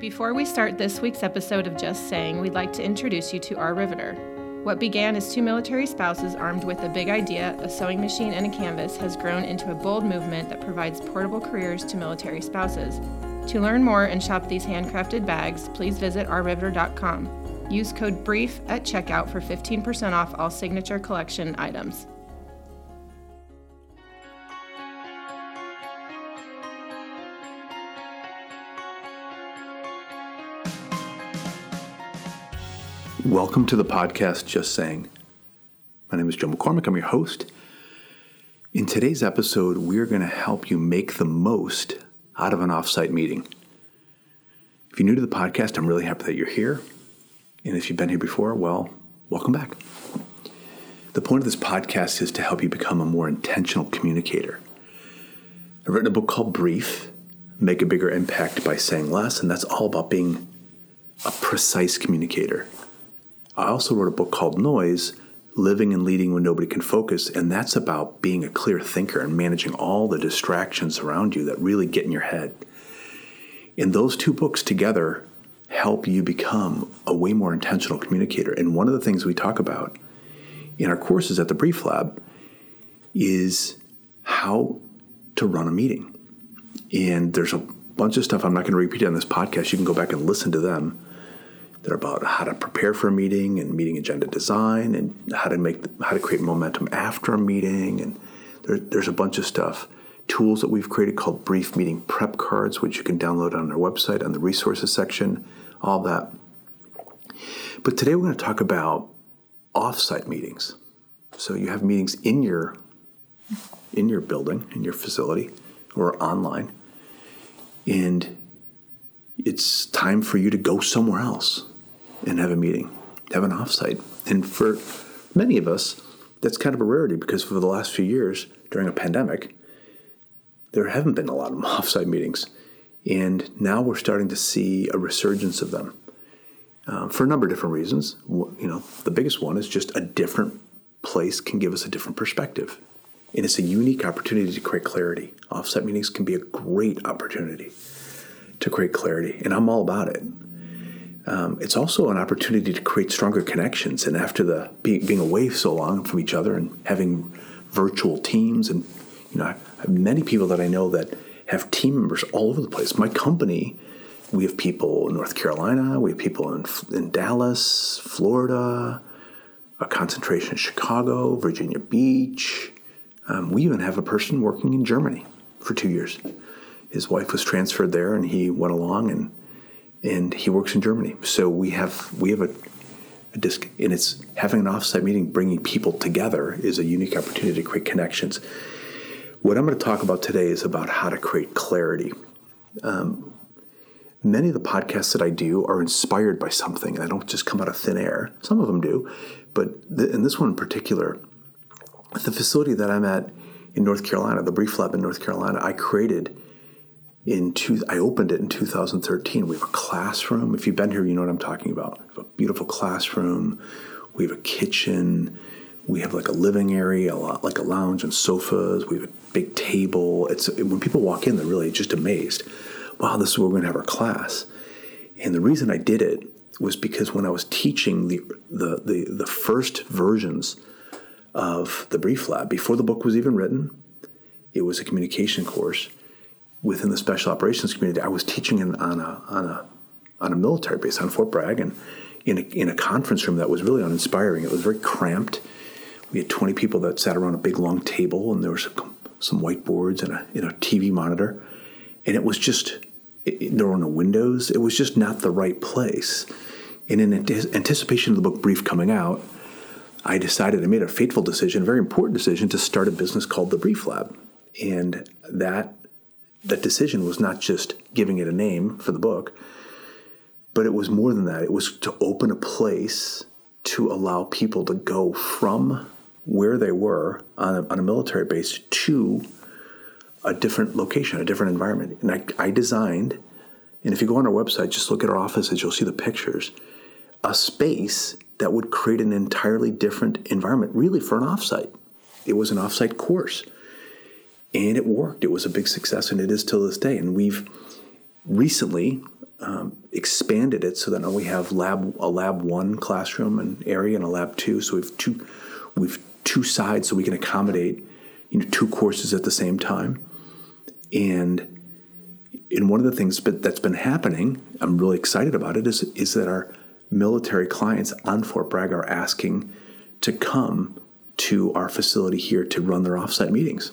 Before we start this week's episode of Just Saying, we'd like to introduce you to our Riveter. What began as two military spouses armed with a big idea, a sewing machine, and a canvas has grown into a bold movement that provides portable careers to military spouses. To learn more and shop these handcrafted bags, please visit ourriveter.com. Use code BRIEF at checkout for 15% off all signature collection items. Welcome to the podcast Just Saying. My name is Joe McCormick. I'm your host. In today's episode, we're going to help you make the most out of an offsite meeting. If you're new to the podcast, I'm really happy that you're here. And if you've been here before, well, welcome back. The point of this podcast is to help you become a more intentional communicator. I've written a book called Brief Make a Bigger Impact by Saying Less, and that's all about being a precise communicator. I also wrote a book called Noise Living and Leading When Nobody Can Focus, and that's about being a clear thinker and managing all the distractions around you that really get in your head. And those two books together help you become a way more intentional communicator. And one of the things we talk about in our courses at the Brief Lab is how to run a meeting. And there's a bunch of stuff I'm not going to repeat on this podcast. You can go back and listen to them. They're about how to prepare for a meeting and meeting agenda design and how to make how to create momentum after a meeting. And there, there's a bunch of stuff tools that we've created called brief meeting prep cards which you can download on our website on the resources section all that. But today we're going to talk about offsite meetings. So you have meetings in your in your building in your facility or online and it's time for you to go somewhere else and have a meeting, have an offsite. And for many of us, that's kind of a rarity because for the last few years during a pandemic, there haven't been a lot of offsite meetings. And now we're starting to see a resurgence of them um, for a number of different reasons. You know, the biggest one is just a different place can give us a different perspective. And it's a unique opportunity to create clarity. Offsite meetings can be a great opportunity to create clarity, and I'm all about it. Um, it's also an opportunity to create stronger connections. And after the being, being away so long from each other and having virtual teams, and you know, I have many people that I know that have team members all over the place. My company, we have people in North Carolina, we have people in, in Dallas, Florida, a concentration in Chicago, Virginia Beach. Um, we even have a person working in Germany for two years. His wife was transferred there, and he went along and and he works in Germany. So we have we have a, a disc, and it's having an offsite meeting, bringing people together is a unique opportunity to create connections. What I'm going to talk about today is about how to create clarity. Um, many of the podcasts that I do are inspired by something. I don't just come out of thin air. Some of them do, but the, in this one in particular, the facility that I'm at in North Carolina, the Brief Lab in North Carolina, I created in two, I opened it in 2013. We have a classroom. If you've been here, you know what I'm talking about. We have a beautiful classroom. We have a kitchen. We have like a living area, a lot like a lounge and sofas. We have a big table. It's when people walk in, they're really just amazed. Wow, this is where we're going to have our class. And the reason I did it was because when I was teaching the the the, the first versions of the Brief Lab before the book was even written, it was a communication course within the special operations community. I was teaching in, on a on a on a military base on Fort Bragg and in a, in a conference room that was really uninspiring. It was very cramped. We had 20 people that sat around a big long table, and there were some, some whiteboards and a, TV monitor, and it was just it, it, there were no windows. It was just not the right place. And in anticipation of the book Brief coming out, I decided I made a fateful decision, a very important decision, to start a business called the Brief Lab, and that that decision was not just giving it a name for the book, but it was more than that. It was to open a place to allow people to go from where they were on a, on a military base to a different location, a different environment. And I, I designed, and if you go on our website, just look at our offices, you'll see the pictures, a space that would create an entirely different environment, really for an offsite. It was an offsite course and it worked. It was a big success, and it is till this day. And we've recently um, expanded it so that now we have lab a lab one classroom and area and a lab two. So we've two we've two sides so we can accommodate you know two courses at the same time. And and one of the things that's been happening, I'm really excited about it, is is that our military clients on Fort Bragg are asking to come to our facility here to run their offsite meetings.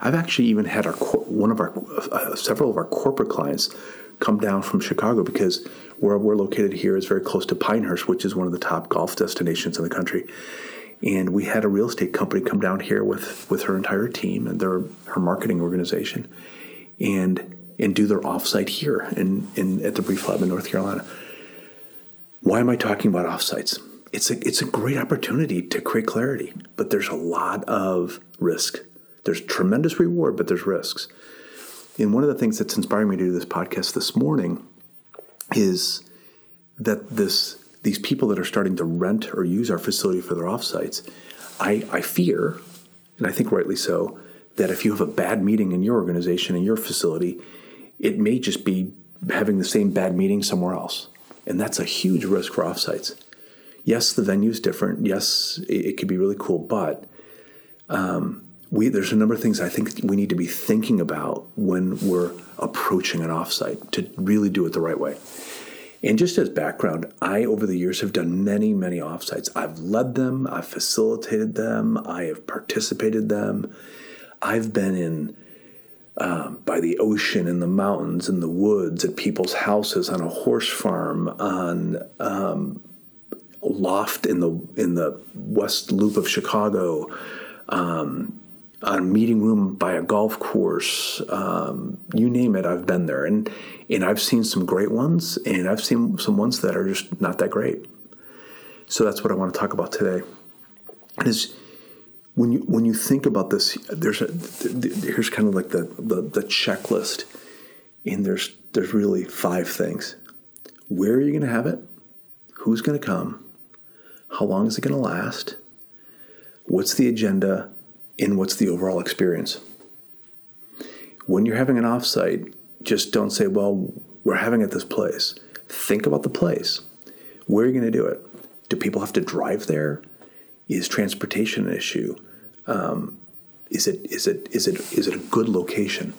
I've actually even had our one of our uh, several of our corporate clients come down from Chicago because where we're located here is very close to Pinehurst, which is one of the top golf destinations in the country. And we had a real estate company come down here with with her entire team and their her marketing organization, and and do their offsite here in, in at the Brief Lab in North Carolina. Why am I talking about offsites? It's a it's a great opportunity to create clarity, but there's a lot of risk. There's tremendous reward, but there's risks. And one of the things that's inspiring me to do this podcast this morning is that this these people that are starting to rent or use our facility for their offsites, I, I fear, and I think rightly so, that if you have a bad meeting in your organization in your facility, it may just be having the same bad meeting somewhere else. And that's a huge risk for offsites. Yes, the venue is different. Yes, it, it could be really cool, but um, we, there's a number of things I think we need to be thinking about when we're approaching an offsite to really do it the right way. And just as background, I over the years have done many, many offsites. I've led them, I've facilitated them, I have participated them. I've been in um, by the ocean, in the mountains, in the woods, at people's houses, on a horse farm, on um, loft in the in the West Loop of Chicago. Um, a meeting room by a golf course, um, you name it, I've been there, and and I've seen some great ones, and I've seen some ones that are just not that great. So that's what I want to talk about today. Is when you when you think about this, there's a here's kind of like the the, the checklist, and there's there's really five things. Where are you going to have it? Who's going to come? How long is it going to last? What's the agenda? In what's the overall experience. When you're having an offsite, just don't say, well, we're having it this place. Think about the place. Where are you going to do it? Do people have to drive there? Is transportation an issue? Um, is it is it is it is it a good location?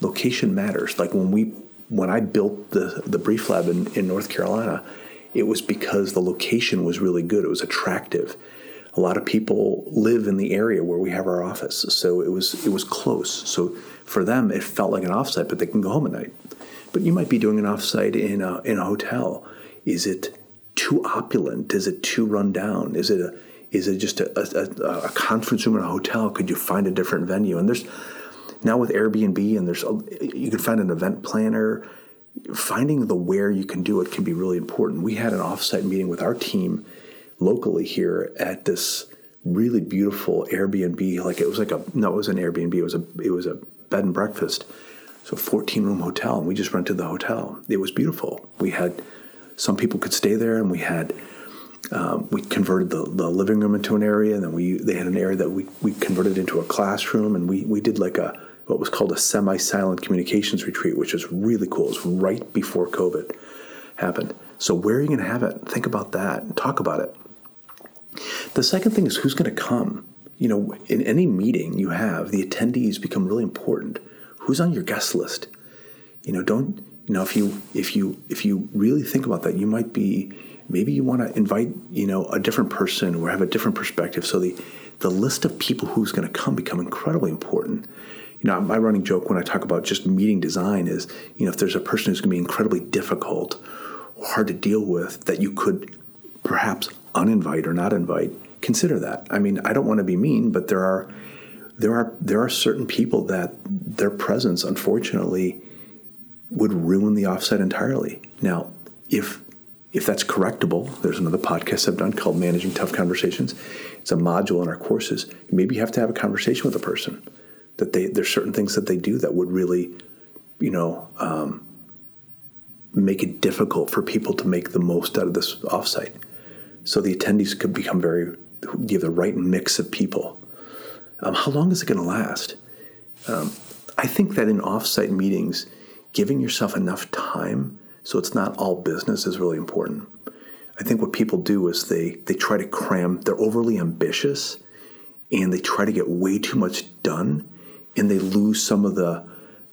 Location matters. Like when we when I built the the brief lab in, in North Carolina, it was because the location was really good. It was attractive a lot of people live in the area where we have our office, so it was it was close. So for them, it felt like an offsite, but they can go home at night. But you might be doing an offsite in a in a hotel. Is it too opulent? Is it too run down? Is it a is it just a, a, a conference room in a hotel? Could you find a different venue? And there's now with Airbnb, and there's a, you can find an event planner. Finding the where you can do it can be really important. We had an offsite meeting with our team locally here at this really beautiful Airbnb. Like it was like a no, it was an Airbnb. It was a it was a bed and breakfast, so 14 room hotel, and we just rented the hotel. It was beautiful. We had some people could stay there, and we had. Um, we converted the, the living room into an area, and then we they had an area that we, we converted into a classroom, and we, we did like a what was called a semi-silent communications retreat, which was really cool. It was right before COVID happened. So where are you going to have it? Think about that and talk about it. The second thing is who's going to come. You know, in any meeting you have, the attendees become really important. Who's on your guest list? You know, don't you know if you if you if you really think about that, you might be maybe you want to invite you know a different person or have a different perspective. So the the list of people who's going to come become incredibly important. You know, my running joke when I talk about just meeting design is, you know, if there's a person who's going to be incredibly difficult or hard to deal with, that you could perhaps uninvite or not invite, consider that. I mean, I don't want to be mean, but there are there are there are certain people that their presence, unfortunately, would ruin the offsite entirely. Now, if if that's correctable, there's another podcast I've done called Managing Tough Conversations. It's a module in our courses. Maybe you have to have a conversation with a person that they there's certain things that they do that would really, you know, um, make it difficult for people to make the most out of this offsite. So the attendees could become very, give the right mix of people. Um, how long is it going to last? Um, I think that in offsite meetings, giving yourself enough time so it's not all business is really important. I think what people do is they they try to cram, they're overly ambitious and they try to get way too much done and they lose some of the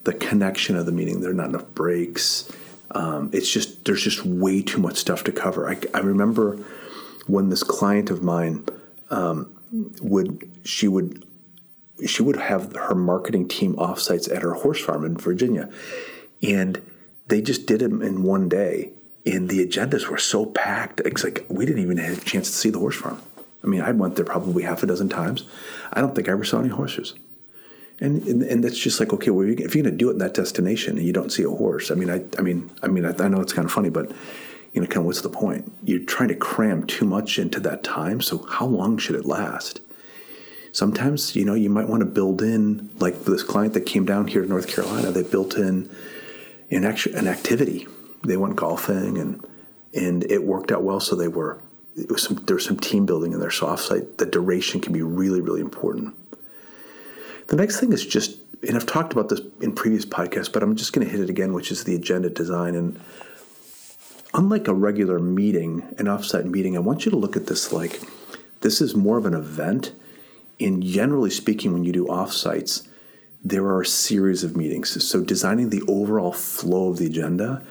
the connection of the meeting. There are not enough breaks. Um, it's just there's just way too much stuff to cover. I, I remember when this client of mine um, would she would she would have her marketing team offsites at her horse farm in Virginia, and they just did them in one day. And the agendas were so packed. It's like we didn't even have a chance to see the horse farm. I mean, I went there probably half a dozen times. I don't think I ever saw any horses. And, and, and that's just like okay, well, if you're going to do it in that destination and you don't see a horse, I mean, I, I mean, I mean, I, I know it's kind of funny, but you know, kind of what's the point? You're trying to cram too much into that time. So how long should it last? Sometimes, you know, you might want to build in, like this client that came down here to North Carolina, they built in an, actual, an activity. They went golfing and and it worked out well. So they were was some there was some team building in their soft site. The duration can be really really important. The next thing is just, and I've talked about this in previous podcasts, but I'm just going to hit it again, which is the agenda design. And unlike a regular meeting, an offsite meeting, I want you to look at this like this is more of an event. And generally speaking, when you do offsites, there are a series of meetings. So designing the overall flow of the agenda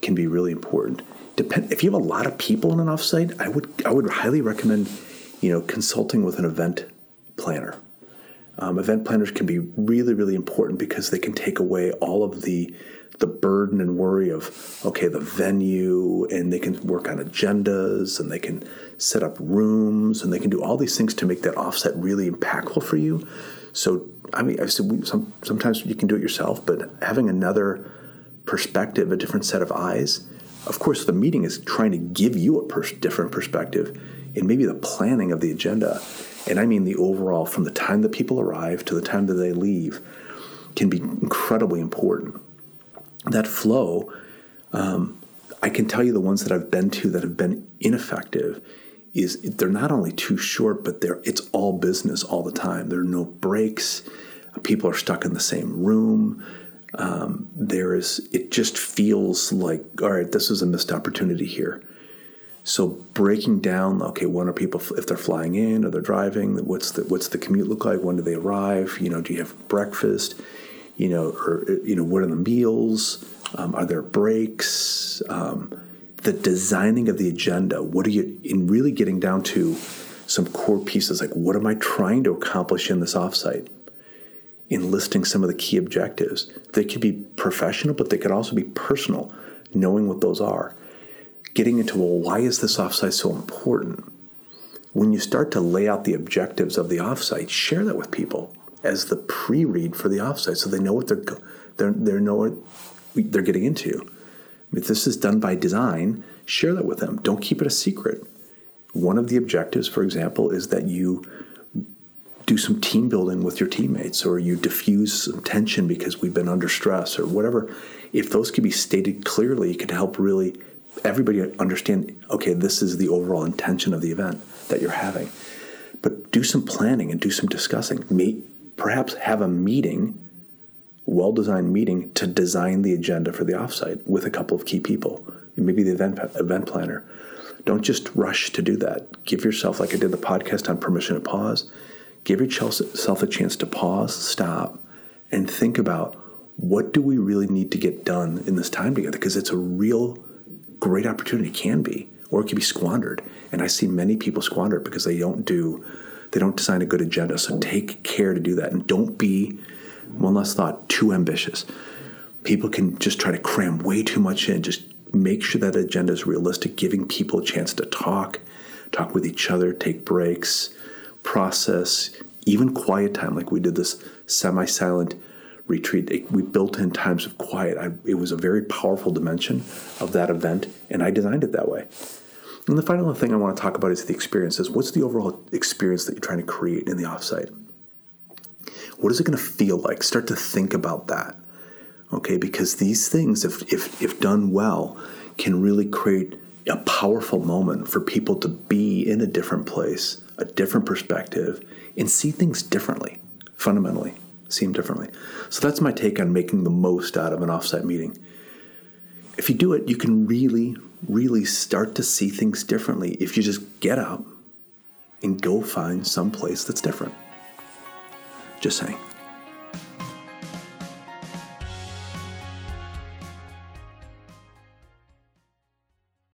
can be really important. Depend if you have a lot of people in an offsite, I would I would highly recommend, you know, consulting with an event planner. Um, event planners can be really, really important because they can take away all of the the burden and worry of okay the venue and they can work on agendas and they can set up rooms and they can do all these things to make that offset really impactful for you so i mean i said sometimes you can do it yourself but having another perspective a different set of eyes of course the meeting is trying to give you a pers- different perspective and maybe the planning of the agenda and I mean the overall from the time that people arrive to the time that they leave, can be incredibly important. That flow, um, I can tell you the ones that I've been to that have been ineffective is they're not only too short, but they're it's all business all the time. There are no breaks. People are stuck in the same room. Um, there is it just feels like all right, this is a missed opportunity here. So breaking down, okay, when are people if they're flying in or they're driving? What's the what's the commute look like? When do they arrive? You know, do you have breakfast? You know, or you know, what are the meals? Um, are there breaks? Um, the designing of the agenda. What are you in really getting down to some core pieces like what am I trying to accomplish in this offsite? In listing some of the key objectives. They could be professional, but they could also be personal, knowing what those are getting into, well, why is this offsite so important? When you start to lay out the objectives of the offsite, share that with people as the pre-read for the offsite, so they know what they're they're they know what they're getting into. If this is done by design, share that with them. Don't keep it a secret. One of the objectives, for example, is that you do some team building with your teammates or you diffuse some tension because we've been under stress or whatever. If those can be stated clearly, it can help really everybody understand okay this is the overall intention of the event that you're having but do some planning and do some discussing meet perhaps have a meeting well designed meeting to design the agenda for the offsite with a couple of key people maybe the event event planner. Don't just rush to do that. Give yourself like i did the podcast on permission to pause. Give yourself a chance to pause stop and think about what do we really need to get done in this time together? Because it's a real great opportunity. It can be, or it can be squandered. And I see many people squander it because they don't do, they don't design a good agenda. So take care to do that, and don't be one last thought too ambitious. People can just try to cram way too much in. Just make sure that agenda is realistic, giving people a chance to talk, talk with each other, take breaks, process, even quiet time, like we did this semi-silent retreat. we built in times of quiet. I, it was a very powerful dimension of that event, and I designed it that way. And the final thing I want to talk about is the experiences. What's the overall experience that you're trying to create in the offsite? What is it going to feel like? Start to think about that. Okay, because these things, if, if, if done well, can really create a powerful moment for people to be in a different place, a different perspective, and see things differently, fundamentally. see them differently. So that's my take on making the most out of an offsite meeting. If you do it, you can really, really start to see things differently if you just get up and go find some place that's different. Just saying.